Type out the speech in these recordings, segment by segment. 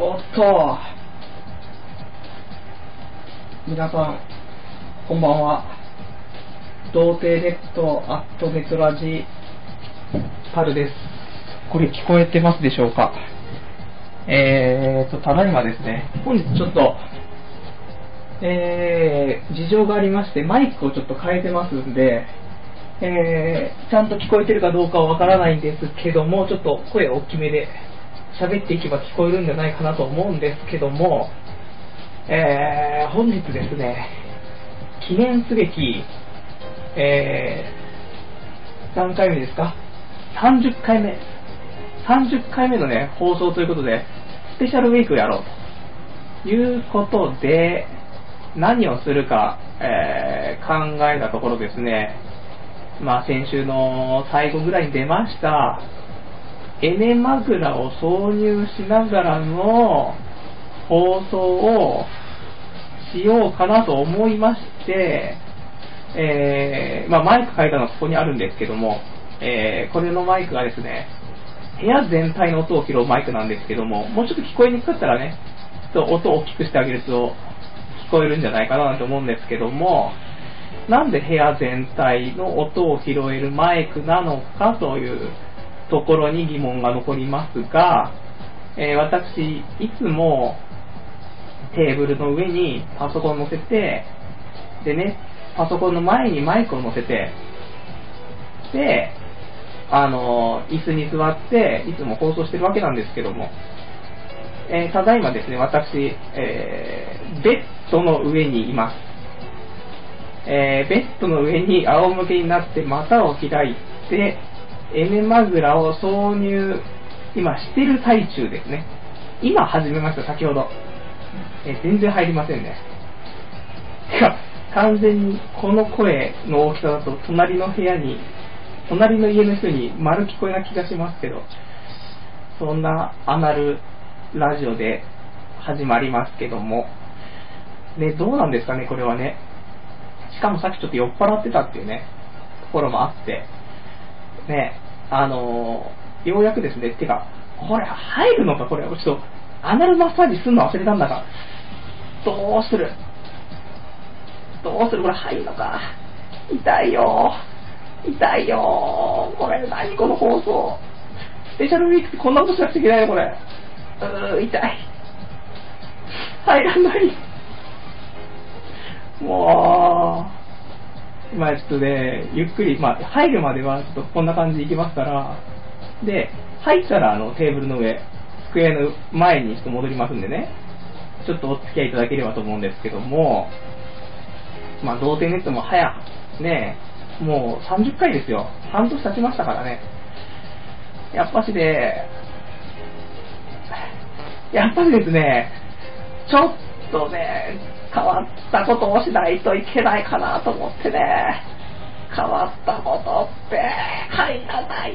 おっと。皆さん、こんばんは。童貞ネットアットネットラジパルです。これ聞こえてますでしょうか？えーと、ただいまですね、本日ちょっと、えー、事情がありまして、マイクをちょっと変えてますんで、えー、ちゃんと聞こえてるかどうかはわからないんですけども、ちょっと声大きめで喋っていけば聞こえるんじゃないかなと思うんですけども、えー、本日ですね、記念すべき、えー、何回目ですか ?30 回目。30回目のね、放送ということで、スペシャルウィークをやろうということで、何をするか、えー、考えたところですね、まあ先週の最後ぐらいに出ました、エネマグラを挿入しながらの放送をしようかなと思いまして、えー、まあ、マイク変えたのはここにあるんですけども、えー、これのマイクがですね、部屋全体の音を拾うマイクなんですけども、もうちょっと聞こえにくかったらね、ちょっと音を大きくしてあげると聞こえるんじゃないかなと思うんですけども、なんで部屋全体の音を拾えるマイクなのかというところに疑問が残りますが、えー、私、いつもテーブルの上にパソコンを乗せて、でね、パソコンの前にマイクを乗せて、で、あの、椅子に座って、いつも放送してるわけなんですけども、えー、ただいまですね、私、えー、ベッドの上にいます。えー、ベッドの上に仰向けになって股を開いて、エネマグラを挿入、今してる最中ですね。今始めました、先ほど。え全然入りませんね。てか、完全にこの声の大きさだと隣の部屋に、隣の家の人に丸聞こえな気がしますけど、そんなアナルラジオで始まりますけども、ね、どうなんですかね、これはね。しかもさっきちょっと酔っ払ってたっていうね、ところもあって、ね、あのー、ようやくですね、てか、これ入るのか、これ、ちょっと、アナルマッサージするの忘れたんだが、どうする？どうする？これ入るのか。痛いよ。痛いよ。これ何この放送？スペシャルウィークってこんなことしなくちゃいけないのこれ。うー、痛い。入らない。もう、まあちょっとね、ゆっくり、まあ入るまではちょっとこんな感じでいきますから、で、入ったらあのテーブルの上、机の前にちょっと戻りますんでね、ちょっとお付き合いいただければと思うんですけども、まあ、童貞ネットも早、ね、もう30回ですよ。半年経ちましたからね。やっぱしで、やっぱりですね、ちょっとね、変わったことをしないといけないかなと思ってね、変わったことって。入らない。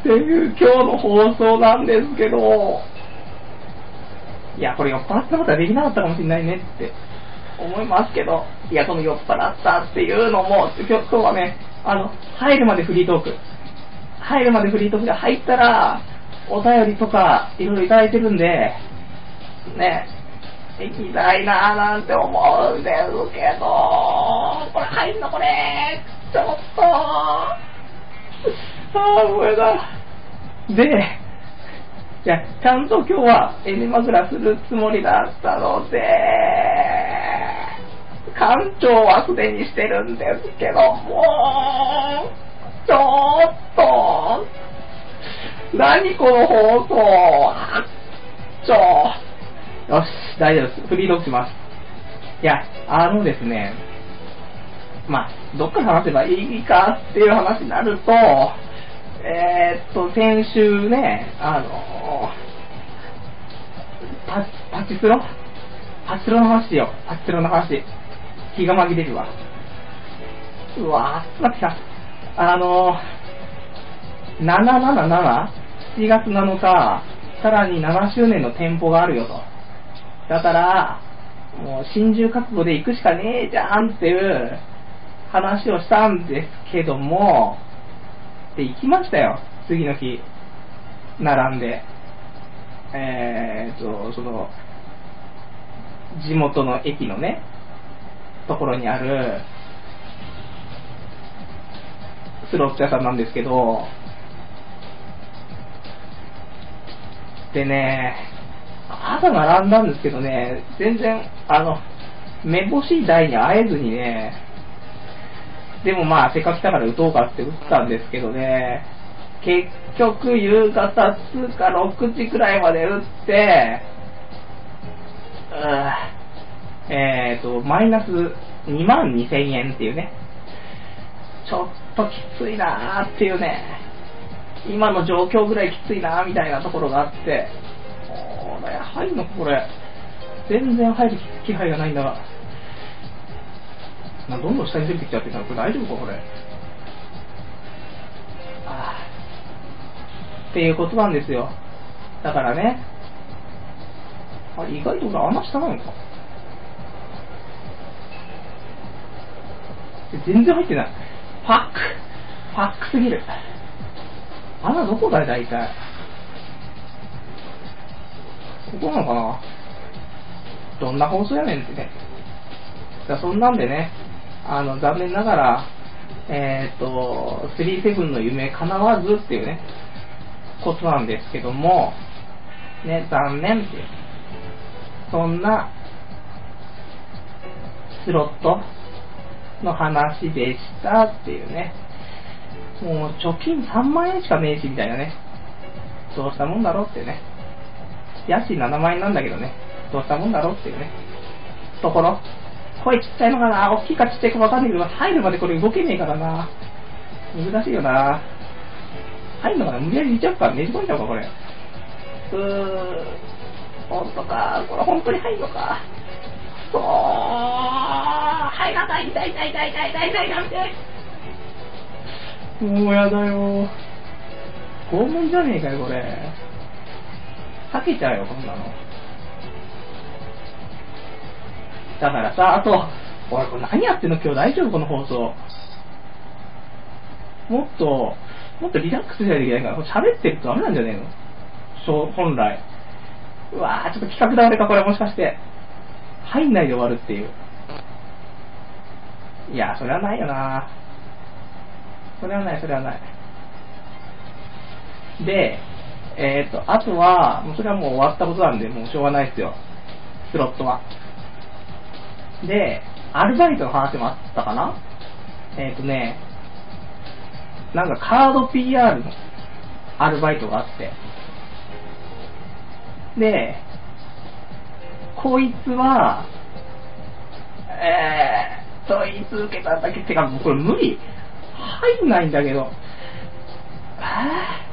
っていう今日の放送なんですけど、いや、これ酔っ払ったことはできなかったかもしれないねって。思いますけど、いや、この酔っ払ったっていうのも、今日はね、あの、入るまでフリートーク。入るまでフリートークで入ったら、お便りとかいろいろいただいてるんで、ね、行きたいなぁなんて思うんですけど、これ入んのこれ、ちょっと、ああ、ごめんな。で、いや、ちゃんと今日はエネマグラするつもりだったので、館長はすでにしてるんですけども、ちょっと、何この放送、ちょ、よし、大丈夫です。フリードッグします。いや、あのですね、まあ、どっから話せばいいかっていう話になると、えー、っと、先週ね、あのパ、パチスロ？パチスロの話よ。パチスロの話。気が紛れるわ。うわぁ、待ってさ、あのー、777?7 月7日、さらに7周年の店舗があるよと。だから、もう心中覚悟で行くしかねえじゃんっていう話をしたんですけども、で、行きましたよ。次の日。並んで。えーと、その、地元の駅のね、ところにある、スロット屋さんなんですけど、でね、朝並んだんですけどね、全然、あの、めぼしい台に会えずにね、でもまあ、せっかく来たから打とうかって打ったんですけどね、結局夕方2か6時くらいまで打って、うえーと、マイナス2万2000円っていうね、ちょっときついなーっていうね、今の状況ぐらいきついなーみたいなところがあって、これ入んのこれ。全然入る気配がないんだが。などんどん下に出てきちゃってたこれ大丈夫かこれ。ああ。っていうことなんですよ。だからね、あれ意外と俺穴下なのか。全然入ってない。パック。パックすぎる。穴どこだよ、大体。ここなのかな？どんな放送やねんってね。だそんなんでね、あの、残念ながら、えっ、ー、と、37の夢叶わずっていうね、ことなんですけども、ね、残念っていう。そんな、スロットの話でしたっていうね。もう貯金3万円しかねえしみたいなね。どうしたもんだろうってね。家賃7万円なんだけどね。どうしたもんだろうっていうね。ところ。声ちっちゃいのかな大きいかちっちゃいかわかんないけど、入るまでこれ動けねえからな。難しいよな。入んのかな無理やり入れちゃうかねじ込んじゃうかこれ。うー、ほんとか。これ本当に入んのか。そう、入らない、痛い痛い痛い痛い痛い痛い痛い痛い。もうやだよ。拷問じゃねえかよ、これ。避けちゃうよ、こんなの。だからさ、あと、俺これ何やってんの今日大丈夫この放送。もっと、もっとリラックスしないといけないから、喋ってるとダメなんじゃねえの？そう、本来。うわぁ、ちょっと企画倒れか、これもしかして。入んないで終わるっていう。いや、それはないよなそれはない、それはない。で、えっ、ー、と、あとは、もうそれはもう終わったことなんで、もうしょうがないですよ。スロットは。で、アルバイトの話もあったかな？えっ、ー、とね、なんかカード PR のアルバイトがあって、で、こいつは、えー、問い続けただけ？ってか、もうこれ無理。入んないんだけど。えー、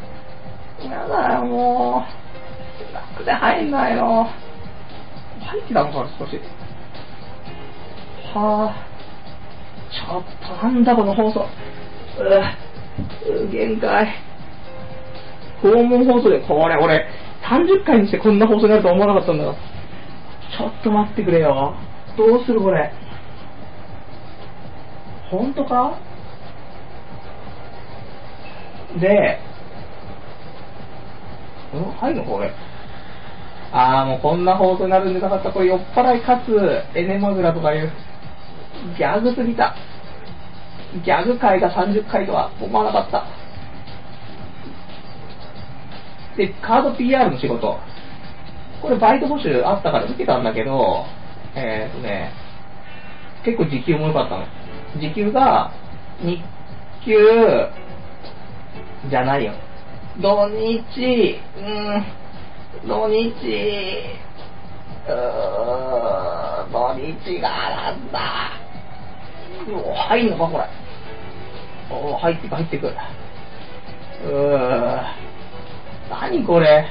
やだよ、もう。なんで入んないの入ってたのかな、少し。はあ。ちょっとなんだこの放送。うう限界。訪問放送で、これ俺、30回にしてこんな放送になると思わなかったんだよ。ちょっと待ってくれよ。どうするこれ。本当か？で、ん入るのこれ。あーもうこんな放送になるんじゃなかった。これ酔っ払いかつエネマグラとかいう。ギャグすぎた。ギャグ界が30回とは思わなかった。で、カード PR の仕事。これバイト募集あったから受けたんだけど、えー、っとね、結構時給も良かったの。時給が、日給、じゃないよ。土日、うん、土日、うー土日がなんだ。お入んのかこれ。お入ってく入ってく。うー何これ。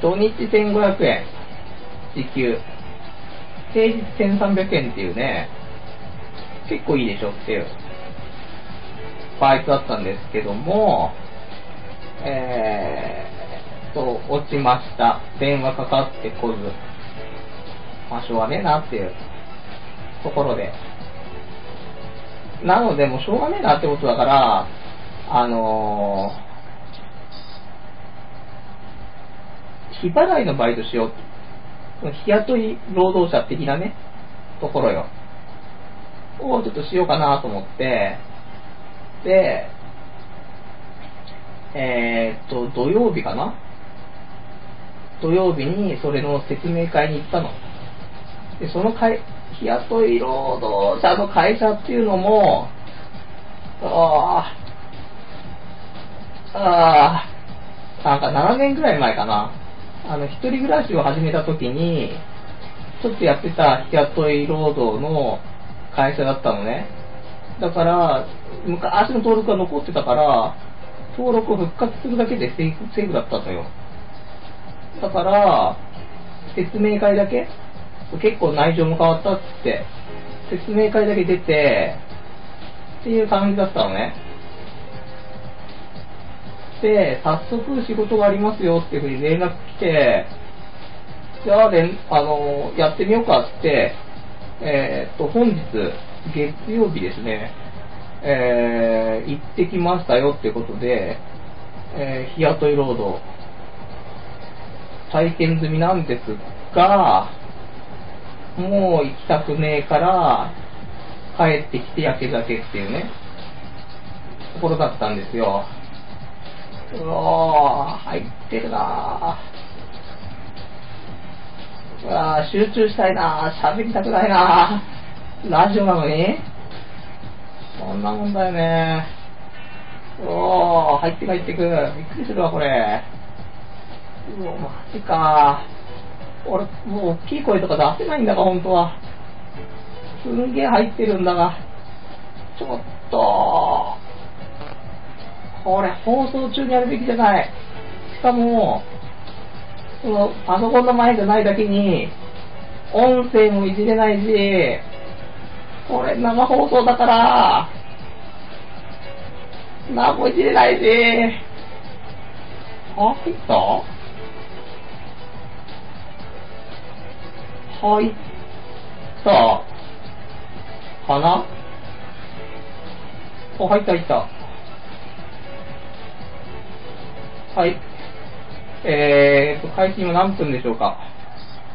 土日1500円、時給。平日1300円っていうね、結構いいでしょっていう、バイトだったんですけども、えー、と、落ちました。電話かかってこず。まあ、しょうがねえなっていうところで。なので、もうしょうがねえなってことだから、あのー日払いのバイトしよう。日雇い労働者的なね、ところよ。をちょっとしようかなと思って、で、えー、っと、土曜日かな？土曜日にそれの説明会に行ったの。で、その会、日雇い労働者の会社っていうのも、ああ、ああ、なんか7年ぐらい前かな。あの、一人暮らしを始めた時に、ちょっとやってた日雇い労働の会社だったのね。だから、昔の登録が残ってたから、登録を復活するだけでセーフセーフだったのよ。だから、説明会だけ？結構内情も変わったっつって、説明会だけ出て、っていう感じだったのね。で、早速仕事がありますよっていうふうに連絡来て、じゃあ、ね、あの、やってみようかって、えー、っと、本日、月曜日ですね、えー、行ってきましたよってことで、えー、日雇い労働、体験済みなんですが、もう行きたくねえから、帰ってきて焼け酒っていうね、ところだったんですよ。うわー、入ってるなー。うわー、集中したいなー。喋りたくないなー。ラジオなのに？そんなもんだよね。おー、入ってく入ってく。びっくりするわ、これ。うわ、マジか俺、もう大きい声とか出せないんだが、本当は。すんげえ入ってるんだが。ちょっと、これ放送中にやるべきじゃない。しかも、そのパソコンの前じゃないだけに、音声もいじれないし、これ生放送だから、何もいじれないし、あ、入った？入ったかなお、入った入った。はい。えーと、開始は何分でしょうか？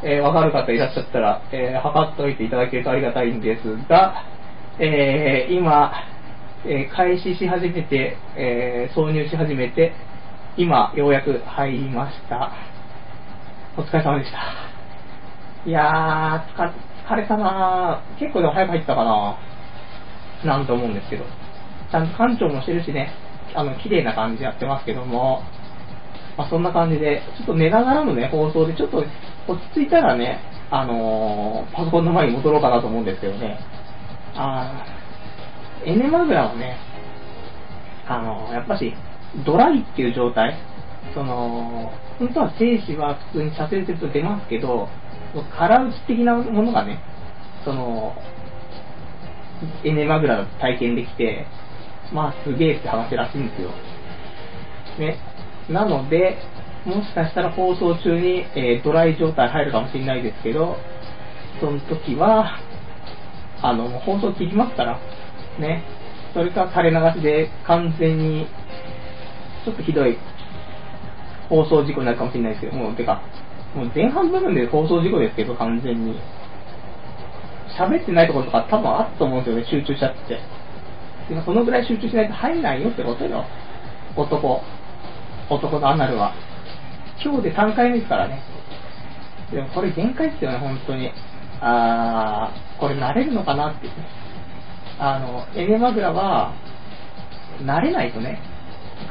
えー、わかる方いらっしゃったら、えー、測っておいていただけるとありがたいんですが、えー、今、えー、開始し始めて、えー、挿入し始めて、今、ようやく入りました。お疲れ様でした。いやー、疲れたなー。結構でも早く入ったかななんと思うんですけど。ちゃんと館長もしてるしね、あの、綺麗な感じやってますけども、まあ、そんな感じで、ちょっと寝ながらのね、放送で、ちょっと落ち着いたらね、あのー、パソコンの前に戻ろうかなと思うんですけどね。あー、エネマグラはね、あのー、やっぱし、ドライっていう状態、その、本当は精子は普通に射精すると出ますけど、空打ち的なものがね、その、エネマグラだと体験できて、まあすげえって話らしいんですよ。ね。なので、もしかしたら放送中に、えー、ドライ状態入るかもしれないですけど、その時は、あの、放送切りますから、ね。それか垂れ流しで完全に、ちょっとひどい放送事故になるかもしれないですけど、もう、てか、もう前半部分で放送事故ですけど、完全に。喋ってないところとか多分あったと思うんですよね、集中しちゃって。でもそのぐらい集中しないと入んないよってことよ。男。男のアナルは。今日で3回目ですからね。でもこれ限界ですよね、本当に。あー、これ慣れるのかなってね。あの、エネマグラは、慣れないとね、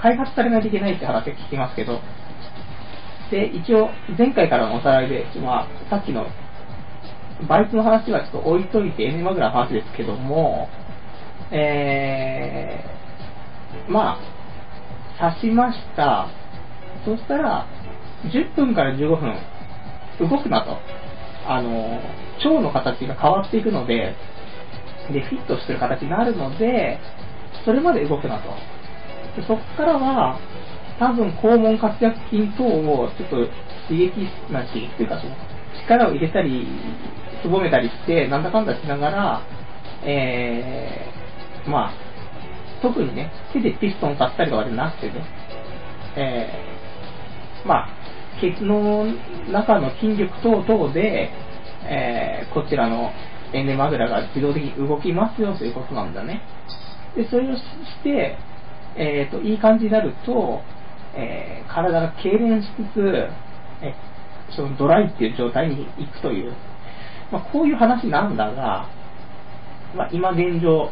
開発されないといけないって話聞きますけど、で、一応、前回からのおさらいで、まあ、さっきの、バイトの話はちょっと置いといて、エネマグラの話ですけども、えー、まあ、刺しました。そしたら、10分から15分動くなと。あの、腸の形が変わっていくので、で、フィットしてる形になるので、それまで動くなと。でそこからは、多分肛門活躍筋等をちょっと刺激な刺激というかその力を入れたり、すぼめたりして、なんだかんだしながら、えー、まあ、特にね、手でピストン買ったりとかじゃなくてね、えー、まあ、ケツの中の筋力等々で、えー、こちらのエンネマグラが自動的に動きますよということなんだね。で、それをして、えーと、いい感じになると、えー、体が痙攣しつつ、えそのドライっていう状態に行くという、まあ、こういう話なんだが、まあ、今現状、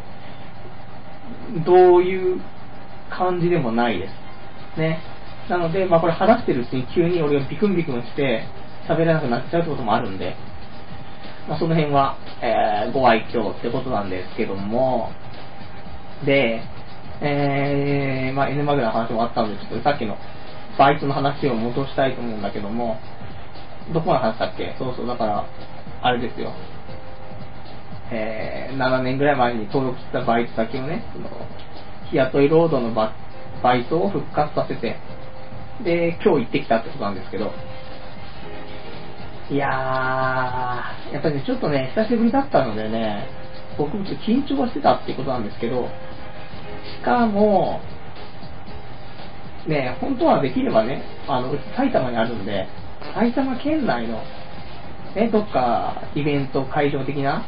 どういう感じでもないです。ね。なので、まあ、これ話してるうちに急に俺がビクンビクンして喋れなくなっちゃうってこともあるんで、まあ、その辺は、えー、ご愛嬌ってことなんですけども、で、えー、まあ、N マグナの話もあったので、ちょっとさっきのバイトの話を戻したいと思うんだけども、どこまで話したっけ？そうそう、だから、あれですよ。えー、7年ぐらい前に登録したバイト先をね、その、日雇い労働のバイトを復活させて、で、今日行ってきたってことなんですけど、いやー、やっぱりね、ちょっとね、久しぶりだったのでね、僕もちょっと緊張してたってことなんですけど、しかも、ね、本当はできればね、あの、埼玉にあるんで、埼玉県内の、ね、どっかイベント会場的な、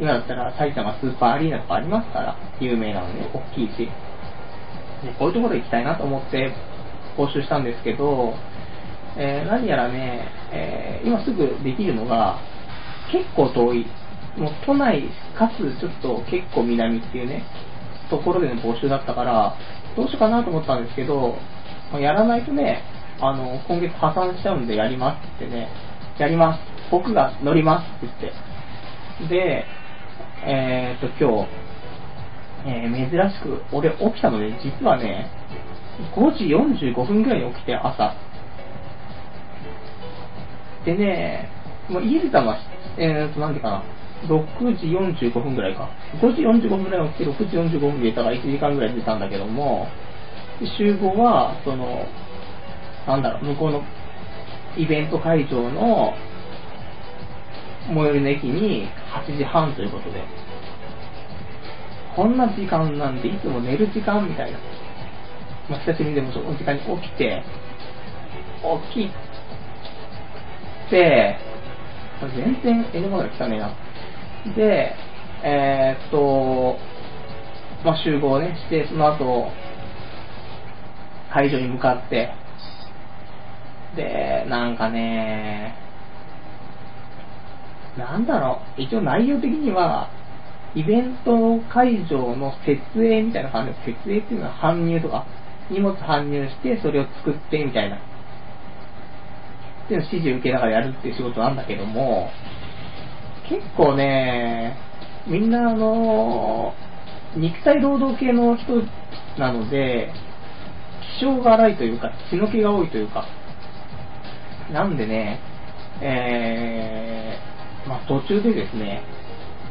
今だったら埼玉スーパーアリーナとかありますから、有名なのね、大きいし。ね、こういうところ行きたいなと思って募集したんですけど、えー、何やらね、えー、今すぐできるのが、結構遠い。もう都内かつちょっと結構南っていうね、ところでの募集だったから、どうしようかなと思ったんですけど、まあ、やらないとね、あの、今月破産しちゃうんでやりますってね、やります。僕が乗りますって言って。で、えー、っと、今日、えー、珍しく、俺起きたので、実はね、5時45分ぐらいに起きて、朝。でね、もう家出たのは、えーと、なんでかな、6時45分ぐらいか。5時45分ぐらい起きて、6時45分で出たから1時間ぐらい出たんだけども、集合は、その、なんだろう、向こうのイベント会場の最寄りの駅に8時半ということで、こんな時間なんていつも寝る時間みたいな。まあ、久しぶりにでもその時間に起きて、起きて、全然 N モデル来たねえな。で、えー、っと、まあ、集合ね、して、その後、会場に向かって、で、なんかね、なんだろう、一応内容的には、イベント会場の設営みたいな感じで、設営っていうのは搬入とか、荷物搬入して、それを作ってみたいな、っていうの指示を受けながらやるっていう仕事なんだけども、結構ね、みんなあの、肉体労働系の人なので、気性が荒いというか、血の気が多いというか、なんでね、えー、まあ、途中でですね、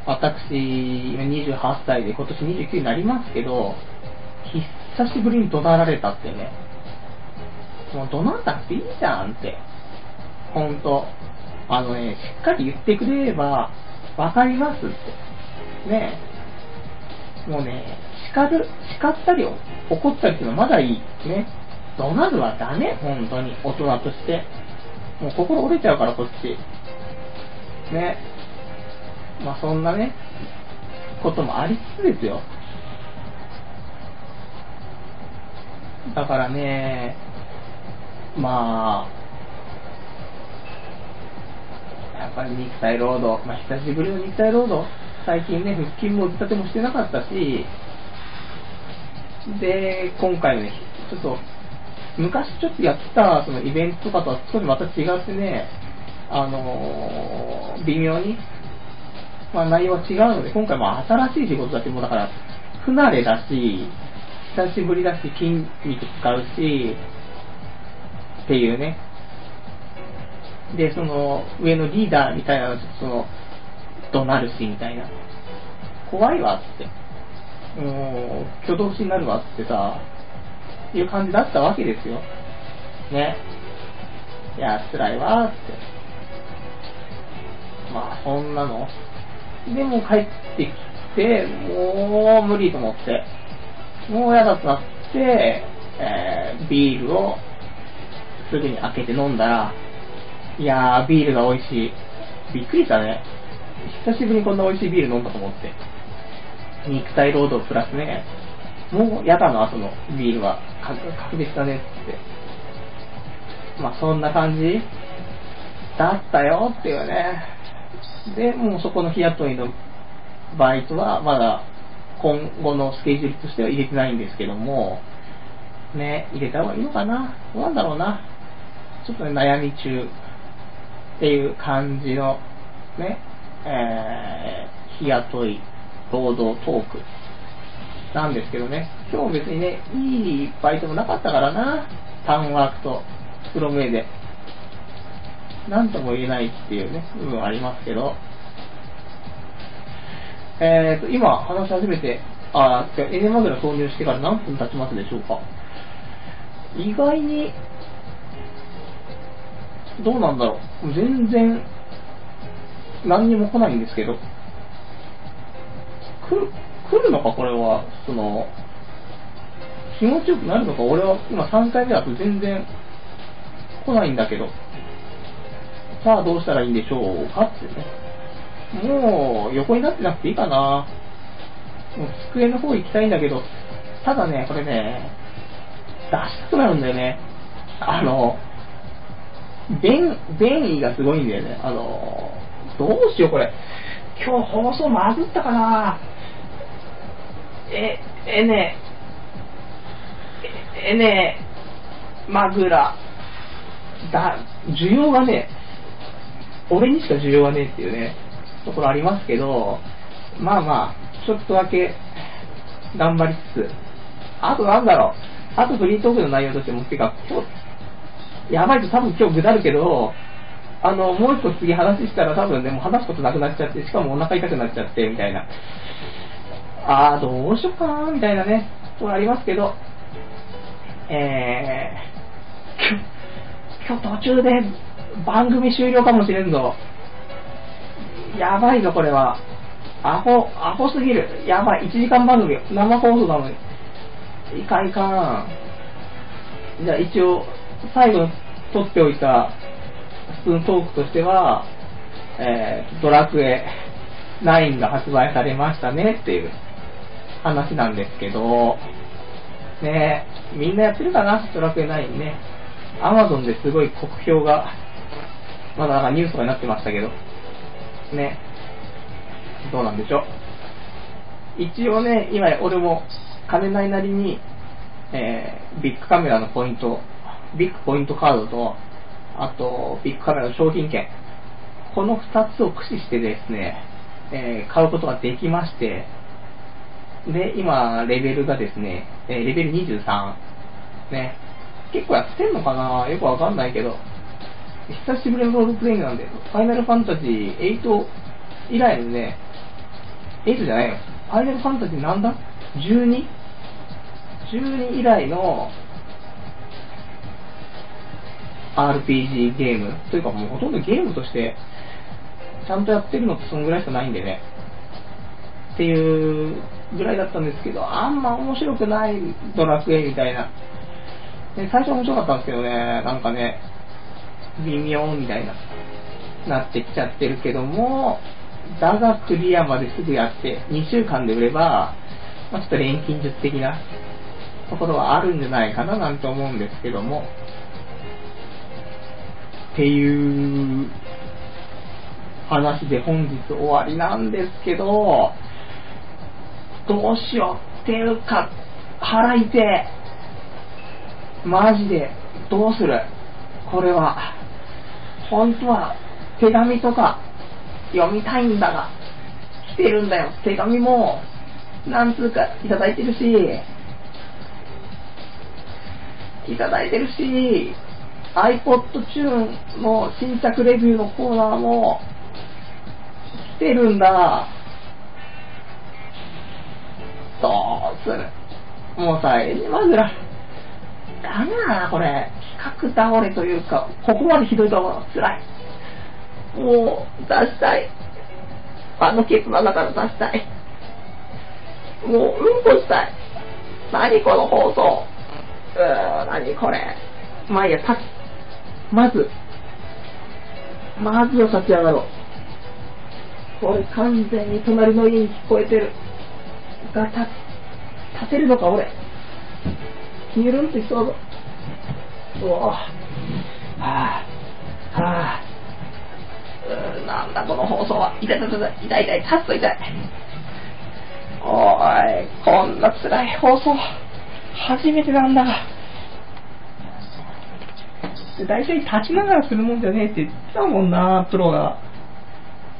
私、28歳で今年29になりますけど、久しぶりに怒鳴られたってね、もう怒鳴ったっていいじゃんって、ほんと。あのね、しっかり言ってくれれば、わかりますって。ねえもうね、叱る、叱ったり怒ったりっていうのはまだいい。ね。怒鳴るはダメ、本当に。大人として。もう心折れちゃうから、こっち。ね。まあそんなね、こともありつつですよ。だからね、まあ、やっぱり肉体労働、まあ、久しぶりの肉体労働、最近ね、腹筋も打ち立てもしてなかったし、で、今回ね、ちょっと、昔ちょっとやってたそのイベントとかとは少しまた違ってね、あのー、微妙に、まあ、内容は違うので、今回も新しい仕事だけもだから、不慣れだし、久しぶりだし、筋肉使うし、っていうね、で、その、上のリーダーみたいなのちょっとその、怒鳴るし、みたいな。怖いわ、って。もう、挙動しになるわ、ってさ、いう感じだったわけですよ。ね。いや、辛いわ、って。まあ、そんなの。でも帰ってきて、もう無理と思って。もう嫌だとなって、えー、ビールをすぐに開けて飲んだら、いやー、ビールが美味しい。びっくりしたね。久しぶりにこんな美味しいビール飲んだと思って。肉体労働プラスね、もうやだの後のビールは格別だねって。まあそんな感じだったよっていうね。で、もうそこの日雇いのバイトはまだ今後のスケジュールとしては入れてないんですけども、ね、入れた方がいいのかな？どうなんだろうな？ちょっとね、悩み中っていう感じの、ね、えー、日雇い、労働トークなんですけどね、今日別にね、いいバイトもなかったからな、タウンワークとプロムエで。なんとも言えないっていうね、部分ありますけど、えーと、今話し始めて、あ、じゃエネマグラ投入してから何分経ちますでしょうか？意外に、どうなんだろう。全然、何にも来ないんですけど。来る、来るのか、これは。その、気持ちよくなるのか、俺は今3回目だと全然来ないんだけど。さあどうしたらいいんでしょうか？ってね。もう横になってなくていいかな。もう机の方行きたいんだけど、ただね、これね、出したくなるんだよね。あの、便、便意がすごいんだよね。あの、どうしようこれ。今日放送まずったかなえ、えね、え、えね、マグラ、だ、需要がね、俺にしか需要がねえっていうね、ところありますけど、まあまあ、ちょっとだけ頑張りつつ、あとなんだろう、あとフリートークの内容としても、てか、今日、やばいと多分今日ぐだるけど、あの、もう一個次話したら多分ね、もう話すことなくなっちゃって、しかもお腹痛くなっちゃって、みたいな。あー、どうしよっかな、みたいなね、ところありますけど、えー、今日途中で番組終了かもしれんぞ。やばいぞ、これは。アホ、アホすぎる。やばい、1時間番組、生放送なのに。いかいかん。じゃあ一応、最後撮っておいたスプーントークとしては、えー、ドラクエ9が発売されましたねっていう話なんですけど、ねみんなやってるかな？ドラクエ9ね。アマゾンですごい酷評が、まだなんかニュースとかになってましたけど、ね。どうなんでしょう。一応ね、今俺も金ないなりに、えー、ビッグカメラのポイント、ビッグポイントカードと、あと、ビッグカメラの商品券、この2つを駆使してですね、えー、買うことができまして、で、今、レベルがですね、えー、レベル23、ね、結構やってんのかな。よくわかんないけど、久しぶりのロールプレイングなんで、ファイナルファンタジー8以来のね、8じゃないよ。ファイナルファンタジーなんだ ?12?12 以来の RPG ゲームというかもうほとんどゲームとしてちゃんとやってるのってそのぐらいしかないんでね。っていうぐらいだったんですけど、あんま面白くないドラクエみたいな。で最初面白かったんですけどね、なんかね、微妙みたいな、なってきちゃってるけども、だがクリアまですぐやって、2週間で売れば、まあ、ちょっと錬金術的なところはあるんじゃないかななんて思うんですけども、っていう話で本日終わりなんですけど、どうしようっていうか、腹い、マジで、どうする？これは。本当は手紙とか読みたいんだが、来てるんだよ。手紙も何通かいただいてるし、いただいてるし、iPod Tune の新着レビューのコーナーも来てるんだ。どうする？もうさ、エニマグラ、ダメだな、これ。企画倒れというか、ここまでひどいと思う辛い。もう、出したい。あのケースの中から出したい。もう、うんこしたい。何この放送。うー、何これ。まあいいや、た、まず、まずは立ち上がろう。これ完全に隣の家に聞こえてる。が、た、立てるのか、俺。ヒュルンってきそうぞ。うわはぁ、はぁ、うなんだこの放送は。痛い痛い痛い、痛い痛い、立つと痛い。おい、こんな辛い放送、初めてなんだが。大体立ちながらするもんじゃねえって言ってたもんな、プロが。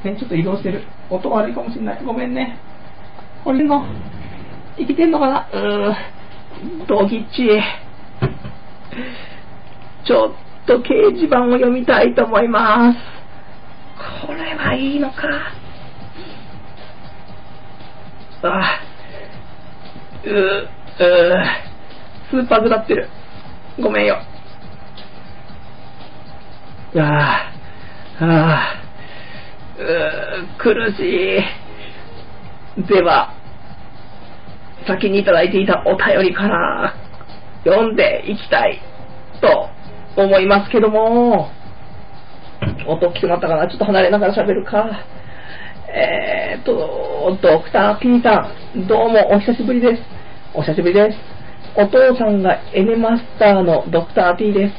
ね、ちょっと移動してる。音悪いかもしんない。ごめんね。これの、生きてんのかな？うー、ドギッチ。ちょっと掲示板を読みたいと思います。これはいいのか。ああう、う、スーパーグラってる。ごめんよ。ああ、ああ、う、苦しい。では、先にいただいていたお便りから読んでいきたいと思いますけども、音大きくなったかな？ちょっと離れながら喋るか。えーと、ドクター P さん、どうもお久しぶりです。お久しぶりです。お父さんがエネマスターのドクター P です。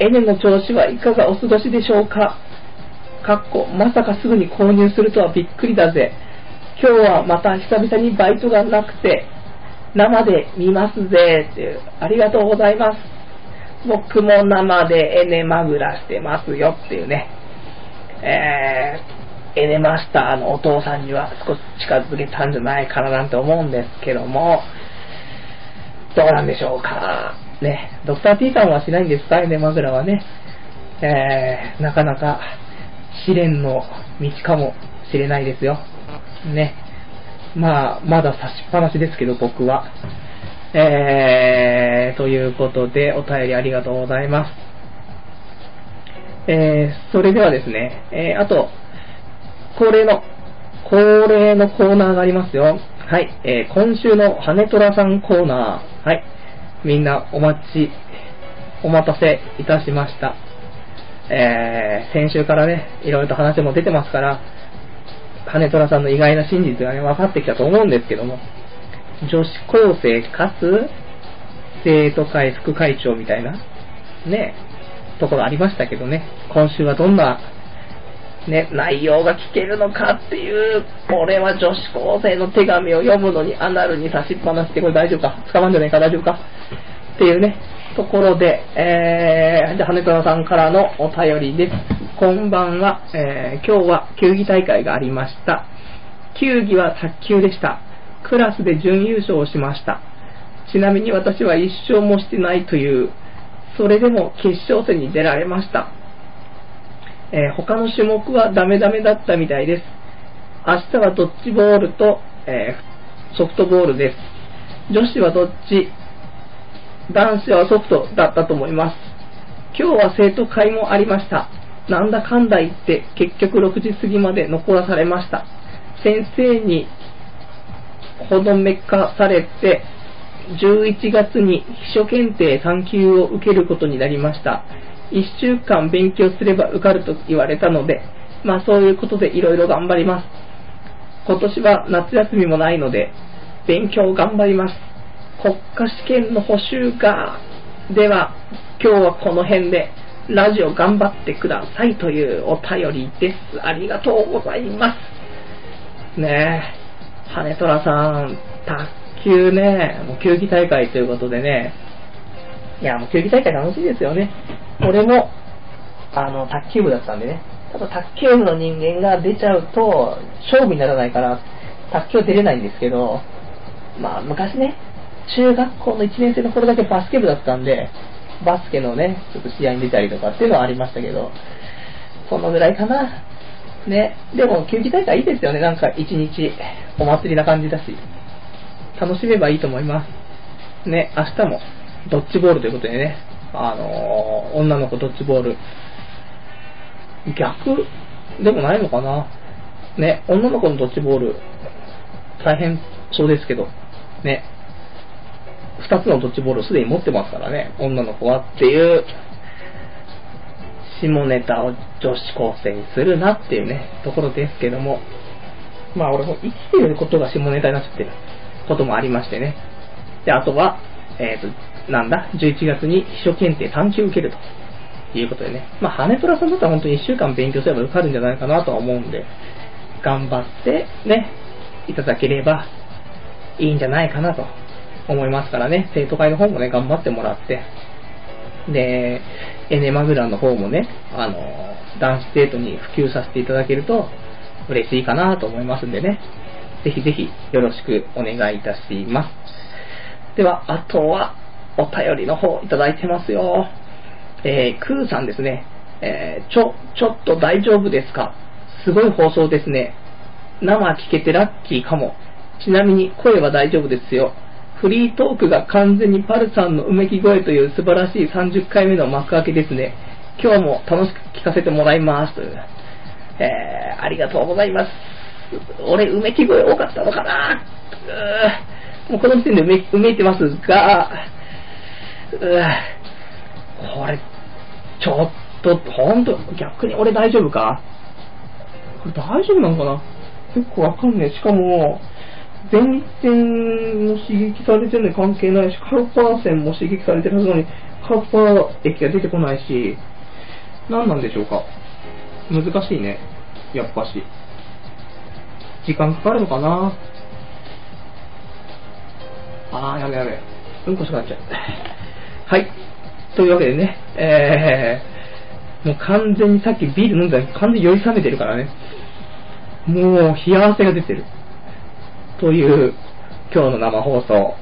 エネの調子はいかがお過ごしでしょうか？かっこ、まさかすぐに購入するとはびっくりだぜ。今日はまた久々にバイトがなくて、生で見ますぜっていう、ありがとうございます。僕も生でエネマグラしてますよっていうね。えー、エネマスターのお父さんには少し近づけたんじゃないかななんて思うんですけども、どうなんでしょうか。ね、ドクター T さんはしないんですかエネマグラはね。えー、なかなか試練の道かもしれないですよ。ね。まあ、まだ差しっぱなしですけど、僕は。えー、ということで、お便りありがとうございます。えー、それではですね、えー、あと、恒例の、恒例のコーナーがありますよ。はい、えー、今週の羽虎さんコーナー。はい、みんなお待ち、お待たせいたしました。えー、先週からね、いろいろと話も出てますから、羽虎さんの意外な真実がね、分かってきたと思うんですけども、女子高生かつ生徒会副会長みたいな、ね、ところありましたけどね、今週はどんな、ね、内容が聞けるのかっていう、これは女子高生の手紙を読むのにアナルに差しっぱなしってこれ大丈夫か捕まんじゃないか大丈夫かっていうね、ところで、えー、じゃ、羽虎さんからのお便りです。こんばんは、えー、今日は球技大会がありました。球技は卓球でした。クラスで準優勝をしました。ちなみに私は一勝もしてないという、それでも決勝戦に出られました。えー、他の種目はダメダメだったみたいです。明日はドッジボールと、えー、ソフトボールです。女子はどっち？男子はソフトだったと思います。今日は生徒会もありました。なんだかんだ言って結局6時過ぎまで残らされました。先生にほどめかされて、11月に秘書検定3級を受けることになりました。1週間勉強すれば受かると言われたので、まあそういうことでいろいろ頑張ります。今年は夏休みもないので、勉強頑張ります。国家試験の補習が、では、今日はこの辺で、ラジオ頑張ってくださいというお便りです。ありがとうございます。ねえ、羽虎さん、卓球ね、もう球技大会ということでね、いや、もう球技大会楽しいですよね。俺も、あの、卓球部だったんでね、ただ卓球部の人間が出ちゃうと、勝負にならないから、卓球出れないんですけど、まあ、昔ね、中学校の1年生の頃だけバスケ部だったんで、バスケのね、ちょっと試合に出たりとかっていうのはありましたけど、そのぐらいかな。ね。でも、球技大会いいですよね。なんか一日お祭りな感じだし。楽しめばいいと思います。ね、明日もドッジボールということでね、あのー、女の子ドッジボール。逆でもないのかな。ね、女の子のドッジボール、大変そうですけど、ね、2つのドッジボールをすでに持ってますからね、女の子はっていう下ネタを女子高生にするなっていうね、ところですけども、まあ俺も生きてることが下ネタになっちゃってることもありましてね。で、あとは、えっ、ー、と、なんだ、11月に秘書検定探究受けるということでね。まあ、羽虎さんだったら本当に1週間勉強すれば受かるんじゃないかなとは思うんで、頑張ってね、いただければいいんじゃないかなと思いますからね、生徒会の方もね、頑張ってもらって、で、エネマグラの方もね、あの、男子生徒に普及させていただけると嬉しいかなと思いますんでね、ぜひぜひよろしくお願いいたします。では、あとは、お便りの方いただいてますよ。えー、クーさんですね。えー、ちょ、ちょっと大丈夫ですか？すごい放送ですね。生聞けてラッキーかも。ちなみに声は大丈夫ですよ。フリートークが完全にパルさんのうめき声という素晴らしい30回目の幕開けですね。今日も楽しく聞かせてもらいますという。えー、ありがとうございます。俺、うめき声多かったのかなうもうこの時点でうめうめいてますが、うこれ、ちょっと、ほんと、逆に俺大丈夫か？これ大丈夫なのかな？よくわかんねえ。しかも、前立腺も刺激されてるのに関係ないし、カウパー線も刺激されてるはずなのに、カウパー液が出てこないし、何なんでしょうか？難しいね。やっぱし。時間かかるのかな？あー、やべやべ。うんこしくなっちゃう。はい。というわけでね、えー、もう完全にさっきビール飲んだら完全に酔い冷めてるからね。もう冷や汗が出てる。という今日の生放送、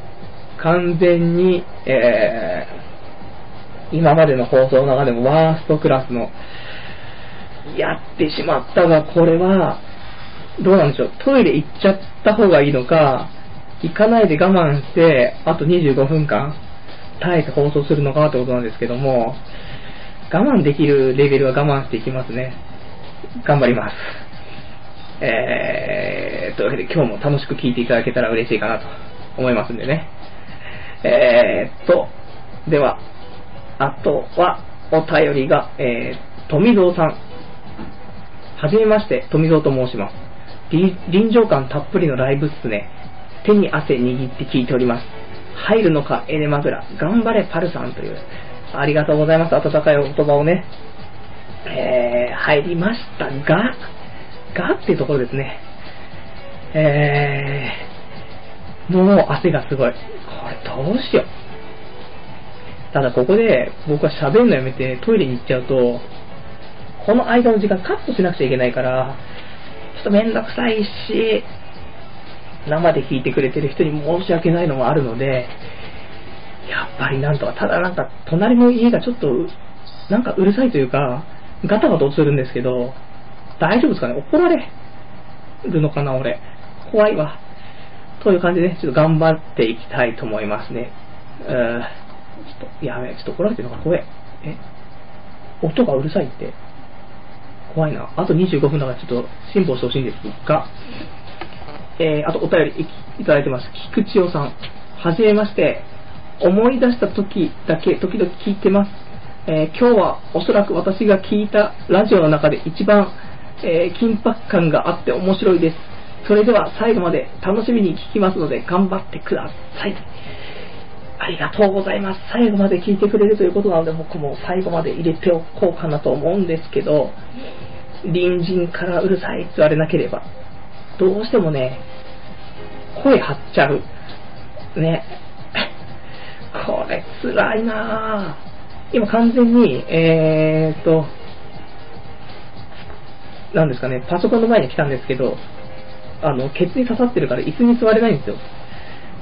完全に、えー、今までの放送の中でもワーストクラスの、やってしまったが、これは、どうなんでしょう、トイレ行っちゃった方がいいのか、行かないで我慢して、あと25分間、耐えて放送するのかってことなんですけども、我慢できるレベルは我慢していきますね。頑張ります。えー、というわけで今日も楽しく聞いていただけたら嬉しいかなと思いますんでね。えー、っと、では、あとはお便りが、えー、富蔵さん。はじめまして、富蔵と申します。臨場感たっぷりのライブっすね。手に汗握って聞いております。入るのか、エネマグラ。頑張れ、パルさんという。ありがとうございます。温かいお言葉をね。えー、入りましたが、がっていうところですね。えー、もう汗がすごい。これどうしよう。ただここで僕は喋るのやめてトイレに行っちゃうと、この間の時間カットしなくちゃいけないから、ちょっとめんどくさいし、生で聞いてくれてる人に申し訳ないのもあるので、やっぱりなんとか、ただなんか隣の家がちょっと、なんかうるさいというか、ガタガタとするんですけど、大丈夫ですかね？怒られるのかな、俺。怖いわ。という感じで、ちょっと頑張っていきたいと思いますね。うーちょっと、やべえ、ちょっと怒られてるのか怖え。え？音がうるさいって。怖いな。あと25分だからちょっと辛抱してほしいんですが、えー、あとお便りいただいてます。菊池代さん。はじめまして。思い出した時だけ時々聞いてます。えー、今日はおそらく私が聞いたラジオの中で一番えー、緊迫感があって面白いです。それでは最後まで楽しみに聞きますので頑張ってください。ありがとうございます。最後まで聞いてくれるということなので僕も最後まで入れておこうかなと思うんですけど、隣人からうるさいって言われなければ、どうしてもね、声張っちゃう。ね。これ辛いなぁ。今完全に、えーと、なんですかね、パソコンの前に来たんですけど、あの、ケツに刺さってるから椅子に座れないんですよ。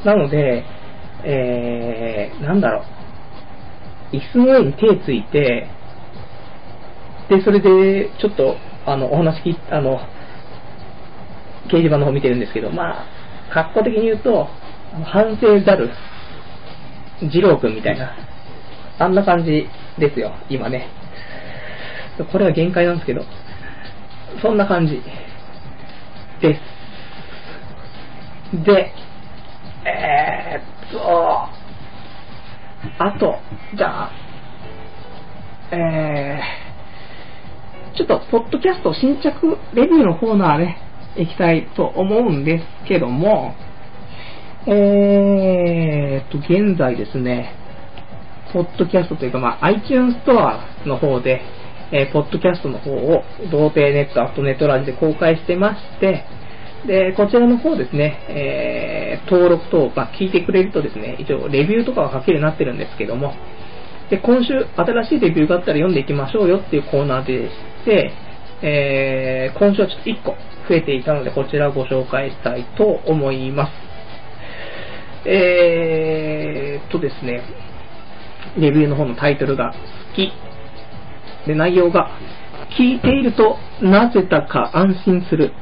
なので、えー、なんだろう。椅子の上に手ついて、で、それで、ちょっと、あの、お話聞あの、掲示板の方見てるんですけど、まあ、格好的に言うと、反省ざる、二郎くんみたいな、あんな感じですよ、今ね。これは限界なんですけど、そんな感じです。で、えー、っと、あと、じゃあ、えちょっと、ポッドキャスト新着レビューのコーナーね、行きたいと思うんですけども、えーと、現在ですね、ポッドキャストというか、まあ、iTunes ストアの方で、えー、ポッドキャストの方を、童貞ネット、アットネットラジで公開してまして、で、こちらの方ですね、えー、登録と、まあ、聞いてくれるとですね、一応レビューとかが書けるようになってるんですけども、で、今週新しいレビューがあったら読んでいきましょうよっていうコーナーでして、えー、今週はちょっと1個増えていたので、こちらをご紹介したいと思います。えーっとですね、レビューの方のタイトルが好き。で、内容が、聞いているとなぜだか安心する。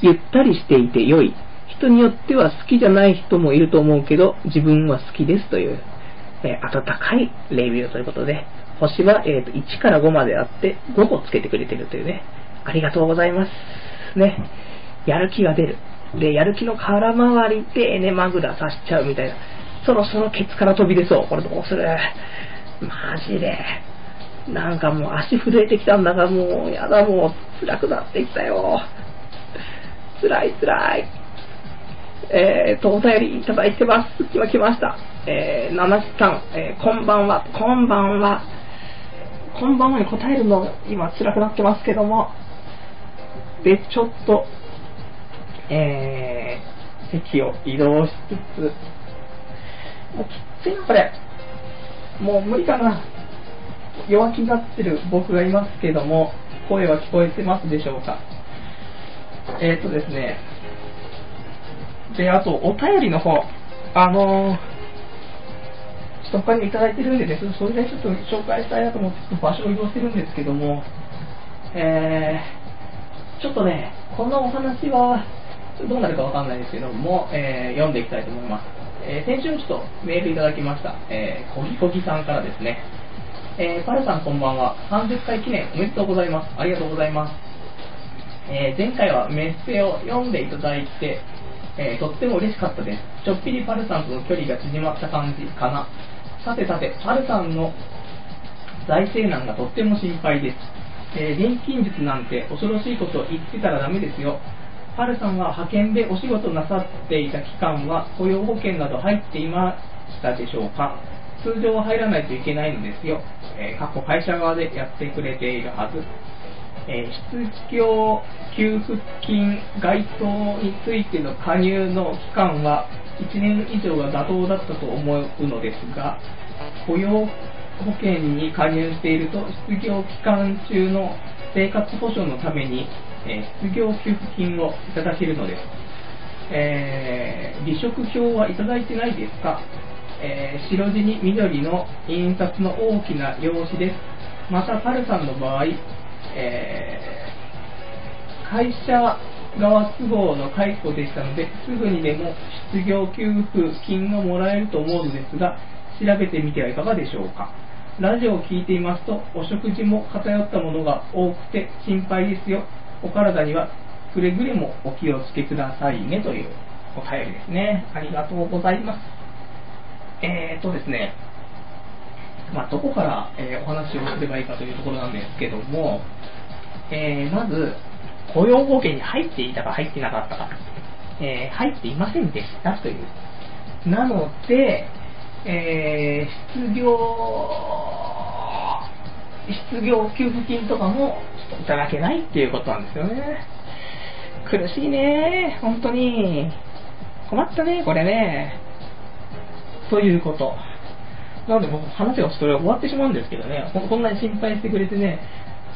ゆったりしていて良い。人によっては好きじゃない人もいると思うけど、自分は好きですという、えー、温かいレビューということで、星は、えーと、1から5まであって、5個つけてくれてるというね、ありがとうございます。ね。やる気が出る。で、やる気の空回りでエネマグラさしちゃうみたいな。そろそろケツから飛び出そう。これどうする？マジで。なんかもう足震えてきたんだが、もうやだ、もう辛くなってきたよ。辛い辛い。えーと、お便りいただいてます。今来ました。えー、7時間、えー、こんばんは、こんばんは。こんばんはに答えるの、今辛くなってますけども。で、ちょっと、えー、席を移動しつつ、もうきついな、これ。もう無理かな。弱気になってる僕がいますけども、声は聞こえてますでしょうか？えっ、ー、とですね、で、あと、お便りの方、あのー、ちょっと他にいただいてるんでね、それでちょっと紹介したいなと思って、場所を移動してるんですけども、えー、ちょっとね、このお話は、どうなるかわかんないですけども、えー、読んでいきたいと思います。えー、先週ちょっとメールいただきました、えー、こぎこぎさんからですね、えー、パルさんこんばんは、30回記念おめでとうございます。ありがとうございます。えー、前回はメッセを読んでいただいて、えー、とっても嬉しかったです。ちょっぴりパルさんとの距離が縮まった感じかな。さてさて、パルさんの財政難がとっても心配です。えー、錬金術なんて恐ろしいことを言ってたらダメですよ。パルさんは派遣でお仕事なさっていた期間は雇用保険など入っていましたでしょうか？通常は入らないといけないのですよ。えー、過去会社側でやってくれているはず。えー、失業給付金該当についての加入の期間は1年以上が妥当だったと思うのですが、雇用保険に加入していると失業期間中の生活保障のために、えー、失業給付金をいただけるのです。えー、離職票はいただいてないですか、えー、白地に緑の印刷の大きな用紙です。また、パルさんの場合、えー、会社側都合の解雇でしたので、すぐにでも失業給付金がもらえると思うのですが、調べてみてはいかがでしょうか。ラジオを聞いていますと、お食事も偏ったものが多くて心配ですよ。お体にはくれぐれもお気をつけくださいねというお便りですね。ありがとうございます。えーとですね、まあ、どこから、えー、お話をすればいいかというところなんですけども、えー、まず、雇用保険に入っていたか入ってなかったか、えー、入っていませんでしたという。なので、えー、失業、失業給付金とかもいただけないっていうことなんですよね。苦しいね、本当に。困ったね、これね。ということ。なので、僕、話がそれ終わってしまうんですけどね、こんなに心配してくれてね、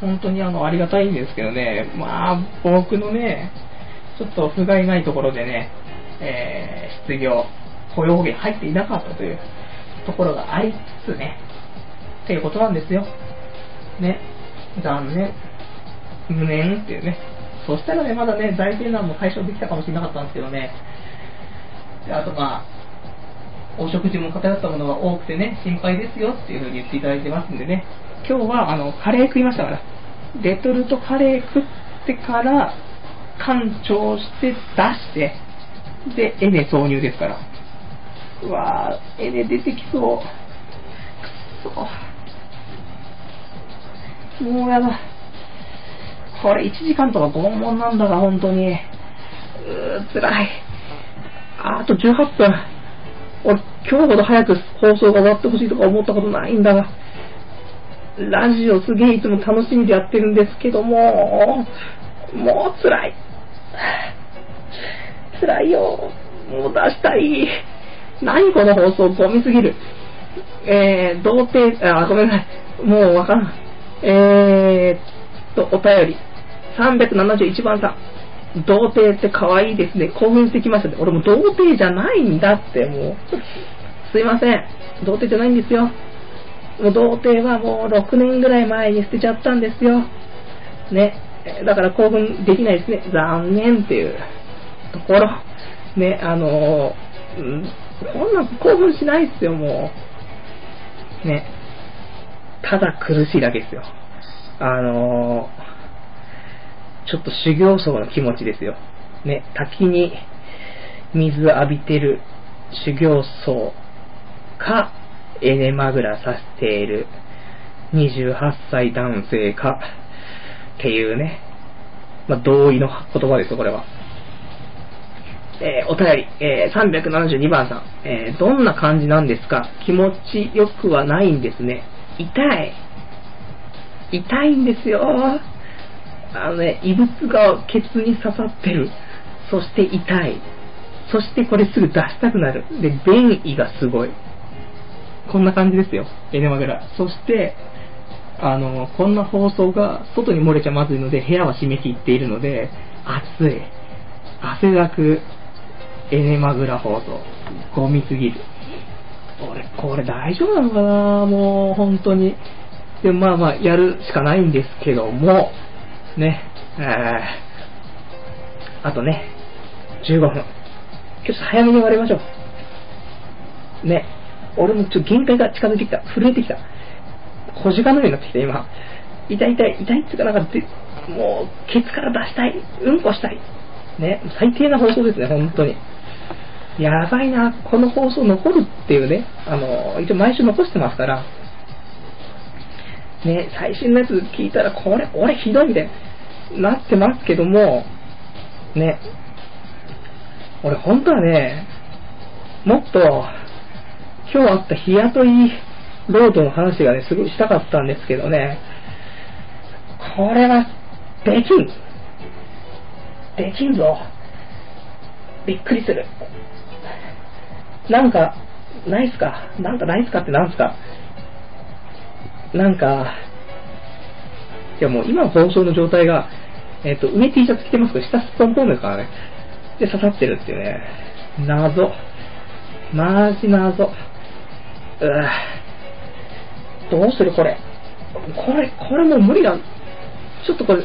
本当にあのありがたいんですけどね、まあ、僕のね、ちょっと不甲斐ないところでね、えー、失業、雇用保険入っていなかったというところがありつつね、っていうことなんですよ。ね、残念、無念っていうね。そしたらね、まだね、財政難も解消できたかもしれなかったんですけどね。であとまあ、お食事も偏ったものが多くてね、心配ですよっていうふうに言っていただいてますんでね、今日はあのカレー食いましたから、レトルトカレー食ってから、干潮して出して、で、エネ挿入ですから。うわぁ、エネ出てきそう。くっそ。もうやだ。これ1時間とか拷問なんだが、本当に。うー、辛い。あと18分。俺、今日ほど早く放送が終わってほしいとか思ったことないんだが。ラジオすげえいつも楽しみでやってるんですけども、もう辛い。辛いよ。もう出したい。何この放送、ゴミすぎる。えー、童貞、あ、ごめんなさい。もうわからん。えーっと、お便り。371番さん。童貞って可愛いですね。興奮してきましたね。俺も童貞じゃないんだって、もう。すいません。童貞じゃないんですよ。もう童貞はもう6年ぐらい前に捨てちゃったんですよ。ね。だから興奮できないですね。残念っていうところ。ね、あのー、うん、こんな興奮しないですよ、もう。ね。ただ苦しいだけですよ。あのー、ちょっと修行僧の気持ちですよ。ね、滝に水浴びてる修行僧か、エネマグラさせている28歳男性かっていうね、まあ、同意の言葉ですよ、これは。えー、お便り、えー、372番さん、えー、どんな感じなんですか？気持ちよくはないんですね。痛い。痛いんですよ。あのね、異物がケツに刺さってる。そして痛い。そしてこれすぐ出したくなる。で、便意がすごい。こんな感じですよ。エネマグラ。そして、あの、こんな放送が外に漏れちゃまずいので、部屋は閉め切っているので、暑い。汗だく、エネマグラ放送。ゴミすぎる。俺、これ大丈夫なのかな？もう、本当に。でまあまあ、やるしかないんですけども、ね、えー、あとね、15分。ちょっと早めに終わりましょう。ね、俺もちょっと限界が近づいてきた。震えてきた。小鹿のようになってきた、今。痛い痛い、痛いっていうかなんかで、もう、ケツから出したい。うんこしたい。ね、最低な放送ですね、本当に。やばいな、この放送残るっていうね、あの、一応毎週残してますから、ね、最新のやつ聞いたら、これ、俺ひどいみたいになってますけども、ね、俺本当はね、もっと、今日あった日雇いロードの話がね、すごいしたかったんですけどね、これは、できん。できんぞ。びっくりする。なんか、ないっすか？なんかないっすかってなんすか？なんか、いやもう今の放送の状態が、えっ、ー、と、上 T シャツ着てますけど、下スポンポンですからね。で、刺さってるっていうね。謎。マジ謎。うどうするこれ。これ、これもう無理だ。ちょっとこれ、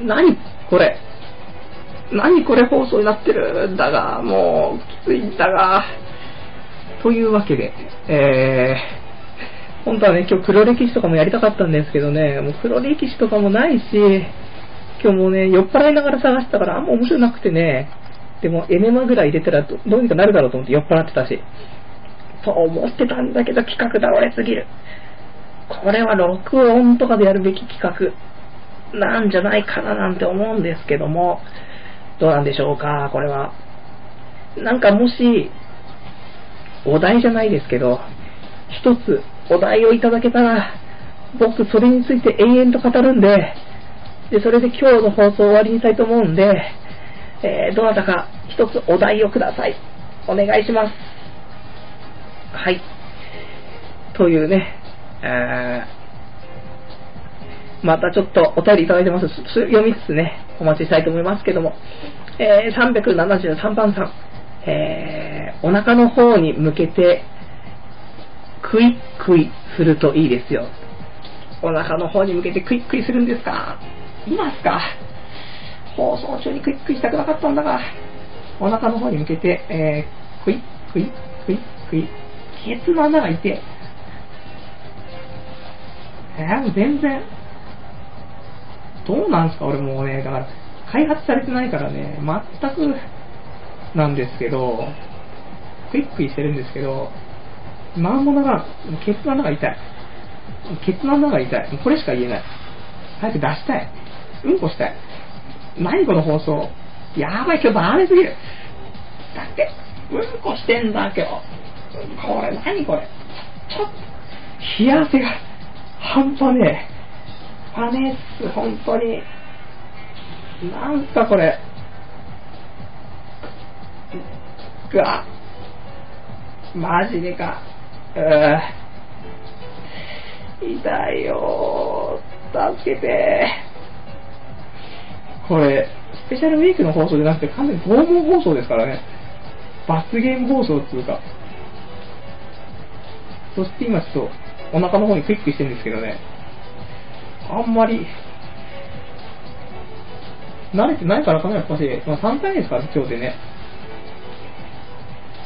何これ。何これ放送になってるんだが、もう、きついんだが。というわけで、えー、本当はね、今日黒歴史とかもやりたかったんですけどね、もう黒歴史とかもないし、今日もね、酔っ払いながら探してたからあんま面白なくてね、でもエネマぐらい入れたらどうにかなるだろうと思って酔っ払ってたし、と思ってたんだけど企画倒れすぎる。これは録音とかでやるべき企画なんじゃないかななんて思うんですけども、どうなんでしょうか、これは。なんかもし、お題じゃないですけど、一つお題をいただけたら、僕それについて延々と語るんで、で、それで今日の放送終わりにしたいと思うんで、えー、どなたか一つお題をください。お願いします。はい。というね、えー、またちょっとお便りいただいてます。読みつつね、お待ちしたいと思いますけども、えー、373番さん、えー、お腹の方に向けて、クイックイするといいですよ。お腹の方に向けてクイックイするんですか？いますか？放送中にクイックイしたくなかったんだが、お腹の方に向けて、えー、クイックイ、クイックイ、ケツの穴がいて、えー、全然、どうなんすか俺もうね、だから、開発されてないからね、全くなんですけど、クイックイしてるんですけど、なんもならん、ケツの穴が痛い。ケツの穴が痛い。これしか言えない。早く出したい。うんこしたい。何この放送。やばい、今日ダメすぎる。だって、うんこしてんだ、今日。これ、何これ。ちょっと、冷や汗が、半端ねえ。パネっす、本当に。なんか、これ。うわ。マジでか。う。痛いよ。助けてこれ、スペシャルウィークの放送じゃなくて完全に拷問放送ですからね。罰ゲーム放送っていうか。そして今ちょっとお腹の方にクイックしてるんですけどね。あんまり、慣れてないからかな、やっぱし。まあ、3回目ですから、今日でね。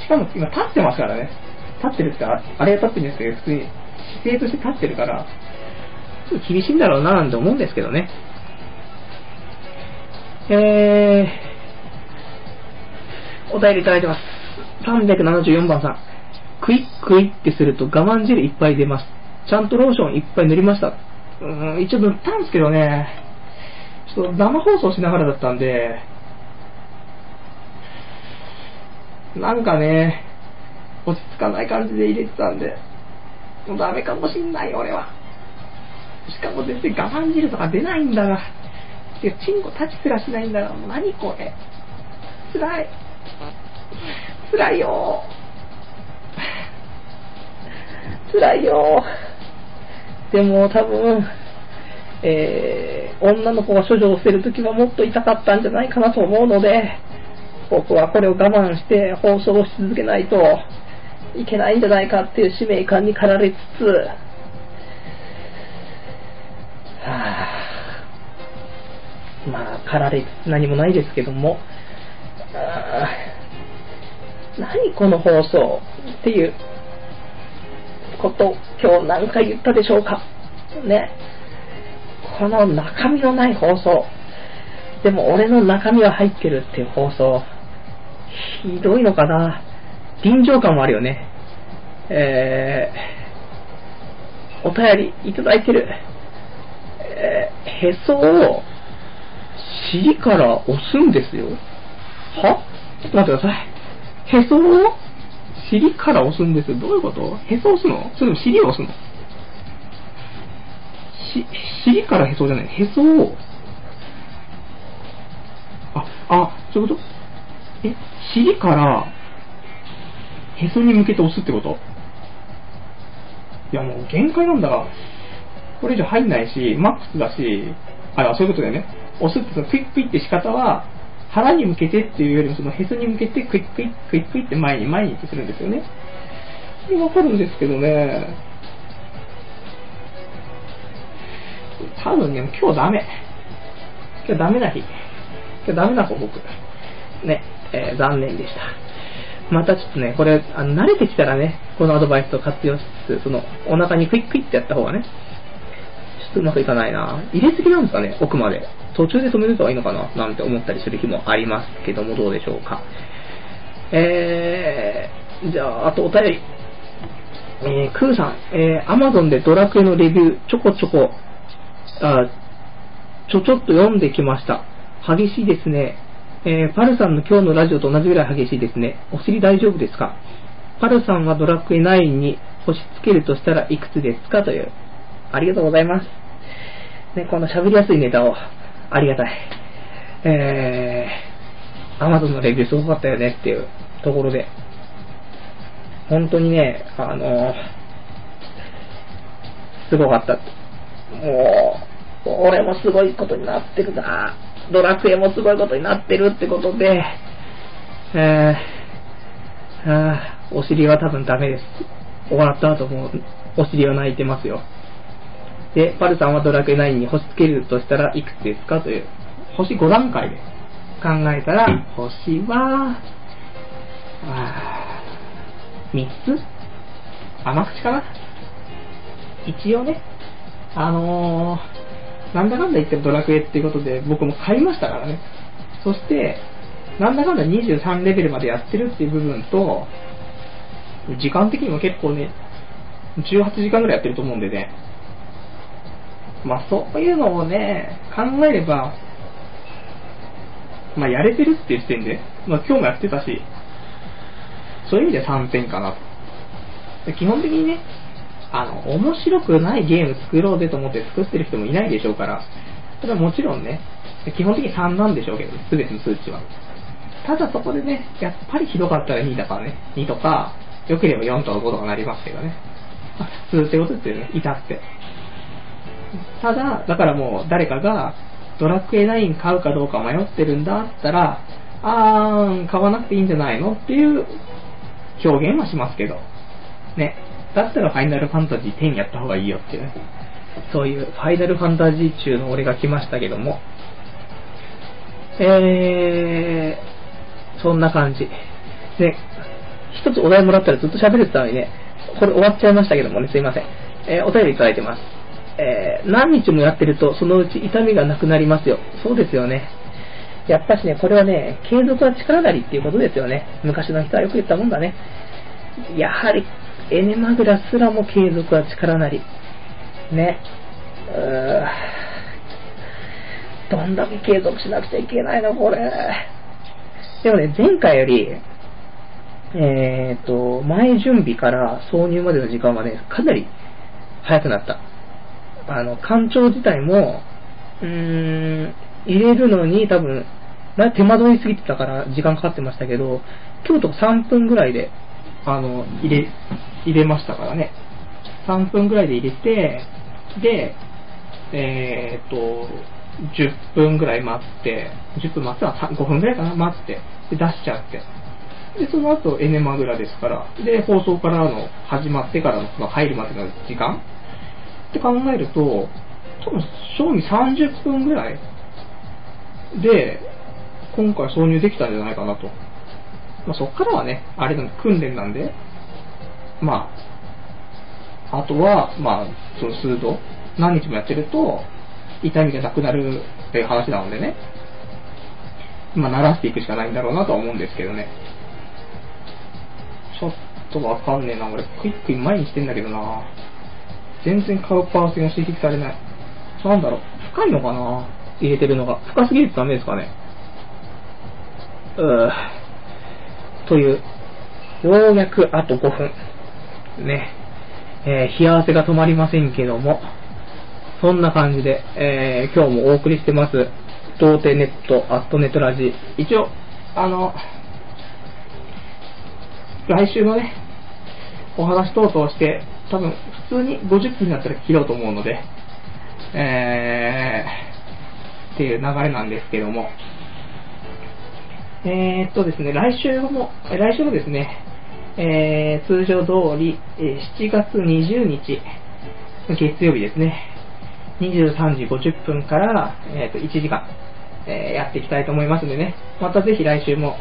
しかも今立ってますからね。立ってるってあ、れが立ってるんですけど、普通に姿勢として立ってるから、ちょっと厳しいんだろうななんて思うんですけどね。えー、お便りいただいてます。374番さん。クイックイってすると我慢汁いっぱい出ます。ちゃんとローションいっぱい塗りました。うん、一応塗ったんですけどね、ちょっと生放送しながらだったんで、なんかね、落ち着かない感じで入れてたんで、もうダメかもしんない俺は。しかも全然我慢汁とか出ないんだが。てチンコ立ちすらしないんだが、もう何これ。辛い。辛いよ辛いよでも多分、えー、女の子が処女を捨てるときはもっと痛かったんじゃないかなと思うので、僕はこれを我慢して放送をし続けないといけないんじゃないかっていう使命感に駆られつつ、はぁ、まあ、駆られつつ何もないですけども、何この放送っていうこと今日何回言ったでしょうかね。この中身のない放送。でも俺の中身は入ってるっていう放送。ひどいのかな臨場感もあるよね。えー、お便りいただいてる。えー、へそを尻から押すんですよ。は？ちょっと待ってください。へそを尻から押すんですよ。どういうこと？へそ押すの？それとも尻を押すの？し、尻からへそじゃない。へそを、あ、あ、そういうこと？え、尻からへそに向けて押すってこと？いやもう限界なんだが、これ以上入んないし、マックスだし、あ、そういうことだよね。押すってそのクイックイって仕方は、腹に向けてっていうよりも、そのへそに向けてクイックイクイックイって前に前にってするんですよね。わかるんですけどね。多分ね、今日ダメ。今日ダメな日。今日ダメな子僕。ね、えー、残念でした。またちょっとね、これ、あの慣れてきたらね、このアドバイスと活用しつつ、その、お腹にクイックイってやった方がね、ちょっとうまくいかないな入れすぎなんですかね、奥まで。途中で止めるとはいいのかななんて思ったりする日もありますけども、どうでしょうか。えー、じゃあ、あとお便り。えー、クーさん、えー、アマゾンでドラクエのレビュー、ちょこちょこ、あ、ちょちょっと読んできました。激しいですね。えー、パルさんの今日のラジオと同じぐらい激しいですね。お尻大丈夫ですか？パルさんはドラクエ9に星つけるとしたらいくつですか？という。ありがとうございます。ね、この喋りやすいネタをありがたい。えー、Amazon のレビューすごかったよねっていうところで、本当にね、あのーすごかった。もう、俺もすごいことになってるな。ドラクエもすごいことになってるってことで、えー、あお尻は多分ダメです。終わった後もお尻は泣いてますよ。で、パルさんはドラクエ9に星つけるとしたらいくつですかという、星5段階で考えたら、星は、あ3つ？甘口かな？一応ね、あのー、なんだかんだ言ってもドラクエっていうことで僕も買いましたからね。そして、なんだかんだ23レベルまでやってるっていう部分と、時間的にも結構ね、18時間ぐらいやってると思うんでね、まあそういうのをね、考えれば、まあやれてるっていう時点で、まあ今日もやってたし、そういう意味で3点かなと。基本的にね、あの、面白くないゲーム作ろうぜと思って作ってる人もいないでしょうから、ただもちろんね、基本的に3なんでしょうけど、すべての数値は。ただそこでね、やっぱりひどかったら2だからね、2とか、良ければ4とか5とかなりますけどね。まあ、普通ってことですよね、至って。ただ、だからもう誰かがドラクエ9買うかどうか迷ってるんだったら、あー、買わなくていいんじゃないのっていう表現はしますけど、ね。だったらファイナルファンタジー10やった方がいいよっていうね。そういうファイナルファンタジー中の俺が来ましたけども、えー、そんな感じ。で、一つお題もらったらずっと喋れてたのにね、これ終わっちゃいましたけどもね、すいません。えー、お便りいただいてます。えー、何日もやってると、そのうち痛みがなくなりますよ。そうですよね。やっぱしね、これはね、継続は力なりっていうことですよね。昔の人はよく言ったもんだね。やはり、エネマグラすらも継続は力なり。ね。うーどんだけ継続しなくちゃいけないの、これ。でもね、前回より、えっ、ー、と、前準備から挿入までの時間はね、かなり早くなった。あの、干潮自体も、うーん、入れるのに多分、手間取りすぎてたから時間かかってましたけど、今日とか3分ぐらいで、あの、入れ、入れましたからね。3分ぐらいで入れて、で、えー、っと、10分ぐらい待って、10分待っては5分ぐらいかな、待って、で、出しちゃって。で、その後、エネマグラですから、で、放送からの、始まってからの、まあ、入るまでの時間って考えると、多分、賞味30分ぐらいで、今回挿入できたんじゃないかなと。まあ、そっからはね、あれなんで、訓練なんで、まあ、あとは、まあ、その数度、何日もやってると、痛みがなくなるっていう話なのでね、まあ、慣らしていくしかないんだろうなとは思うんですけどね。ちょっとわかんねえな、俺、クイックイ前にしてんだけどな。全然買うパーセンが刺激されない。なんだろう、深いのかな入れてるのが。深すぎるとダメですかね。うー。という、ようやくあと5分。ね。えー、冷や汗が止まりませんけども、そんな感じで、えー、今日もお送りしてます。童貞ネット、アットネットラジ。一応、あの、来週のね、お話等々して、多分普通に50分になったら切ろうと思うので、えー、っていう流れなんですけども、えー、っとですね、来週も、来週もですね、えー、通常通り、え7月20日、月曜日ですね、23時50分から、えー、と1時間、えー、やっていきたいと思いますんでね、またぜひ来週も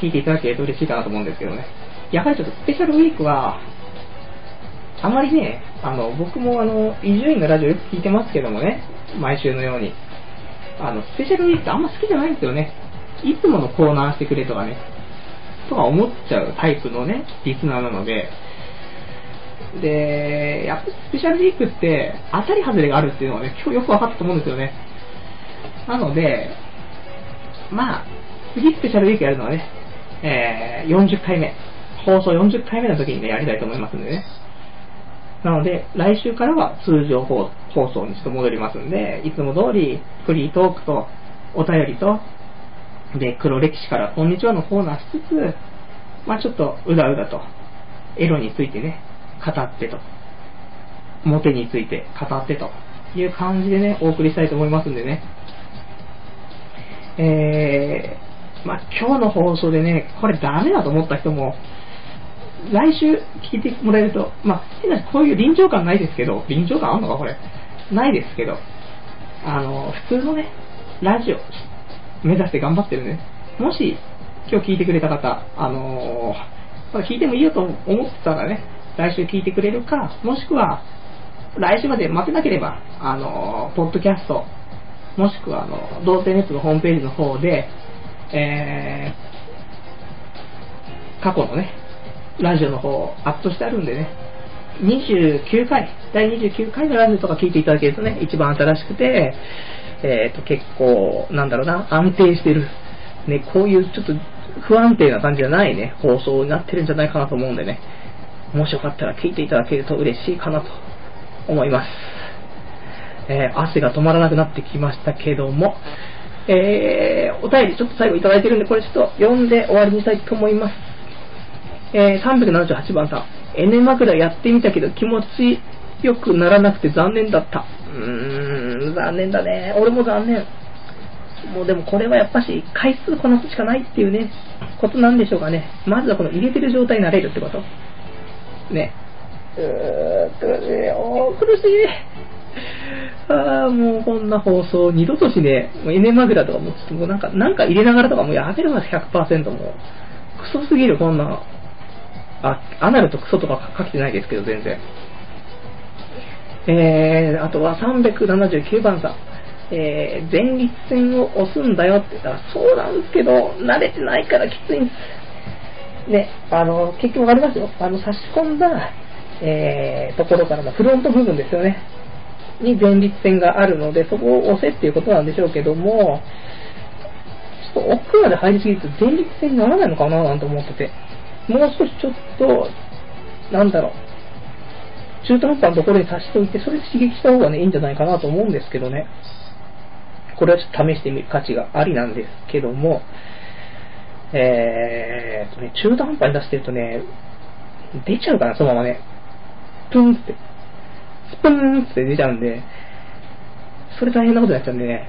聞いていただけると嬉しいかなと思うんですけどね。やはりちょっとスペシャルウィークは、あまりね、あの、僕もあの、伊集院のラジオよく聞いてますけどもね、毎週のように。あの、スペシャルウィークってあんま好きじゃないんですよね。いつものコーナーしてくれとかね、とか思っちゃうタイプのね、リスナーなので、で、やっぱスペシャルウィークって当たり外れがあるっていうのはね、今日よく分かったと思うんですよね。なので、まあ、次スペシャルウィークやるのはね、えー、40回目。放送40回目の時にね、やりたいと思いますんでね。なので、来週からは通常放送にちょっと戻りますんで、いつも通りフリートークとお便りと、で、黒歴史からこんにちはのコーナーしつつ、まあちょっとうだうだと、エロについてね、語ってと、モテについて語ってという感じでね、お送りしたいと思いますんでね。えー、まあ今日の放送でね、これダメだと思った人も、来週聞いてもらえると、まあ、こういう臨場感ないですけど、臨場感あんのかこれ？ないですけど、あの、普通のね、ラジオ目指して頑張ってるね。もし、今日聞いてくれた方、あのー、まあ、聞いてもいいよと思ってたらね、来週聞いてくれるか、もしくは、来週まで待てなければ、あのー、ポッドキャスト、もしくは、あの、童貞ネットのホームページの方で、えー、過去のね、ラジオの方をアップしてあるんでね、29回、第29回のラジオとか聞いていただけるとね、一番新しくて、えっ、と、結構、なんだろうな、安定してる。ね、こういうちょっと不安定な感じじゃないね、放送になってるんじゃないかなと思うんでね、もしよかったら聞いていただけると嬉しいかなと思います。えー、汗が止まらなくなってきましたけども、えー、お便りちょっと最後いただいてるんで、これちょっと読んで終わりにしたいと思います。えー、378番さん、エネ枕やってみたけど気持ちよくならなくて残念だった。うーん、残念だね。俺も残念。もうでもこれはやっぱし回数こなすしかないっていうね、ことなんでしょうかね。まずはこの入れてる状態になれるってこと。ね。うーっとね、おー、苦しい。ああ、もうこんな放送二度としねえ。もうエネマグラとかも、もうなんか、なんか入れながらとかもうやめるわ、100%もう。クソすぎる、こんな。あ、アナルとクソとか書けてないですけど、全然。えー、あとは379番さん。えー、前立腺を押すんだよって言ったら、そうなんですけど、慣れてないからきついんです。ね、あの、結局わかりますよ。あの、差し込んだ、えー、ところからのフロント部分ですよね。に前立腺があるので、そこを押せっていうことなんでしょうけども、ちょっと奥まで入りすぎると前立腺にならないのかななんて思ってて、もう少しちょっと、なんだろう、中途半端なところに刺しておいて、それで刺激した方がね、いいんじゃないかなと思うんですけどね。これはちょっと試してみる価値がありなんですけども、えーとね、中途半端に出してるとね、出ちゃうかな、そのままね。プンって。スプーンって出ちゃうんで、それ大変なことになっちゃうんでね、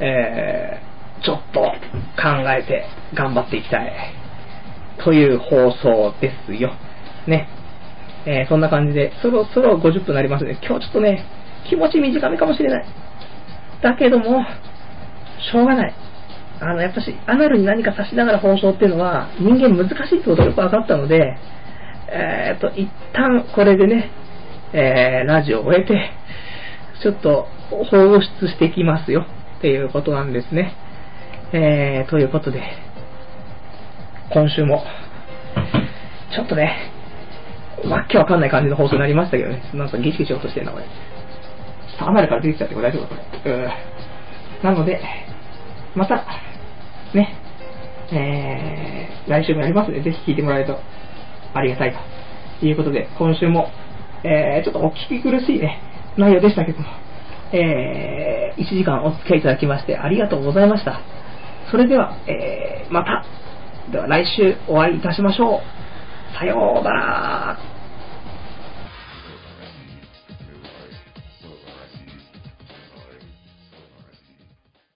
えー、ちょっと考えて頑張っていきたい。という放送ですよ。ね。えー、そんな感じで、そろそろ50分になりますね。今日ちょっとね、気持ち短めかもしれない。だけども、しょうがない。あの、やっぱし、アナルに何か差しながら放送っていうのは、人間難しいってことがよく分かったので、えー、っと、一旦これでね、えー、ラジオを終えて、ちょっと放出してきますよっていうことなんですね。えー、ということで、今週も、ちょっとね、わけわかんない感じの放送になりましたけどね、なんかギシギシしようとしてるな、これ。離れから出てきちゃってこれ大丈夫、これ。うん。なので、また、ね、えー、来週もやりますので、ぜひ聞いてもらえるとありがたいということで、今週もえー、ちょっとお聞き苦しいね、内容でしたけども、えー、1時間お付き合いいただきましてありがとうございました。それでは、えー、また、では来週お会いいたしましょう。さようなら。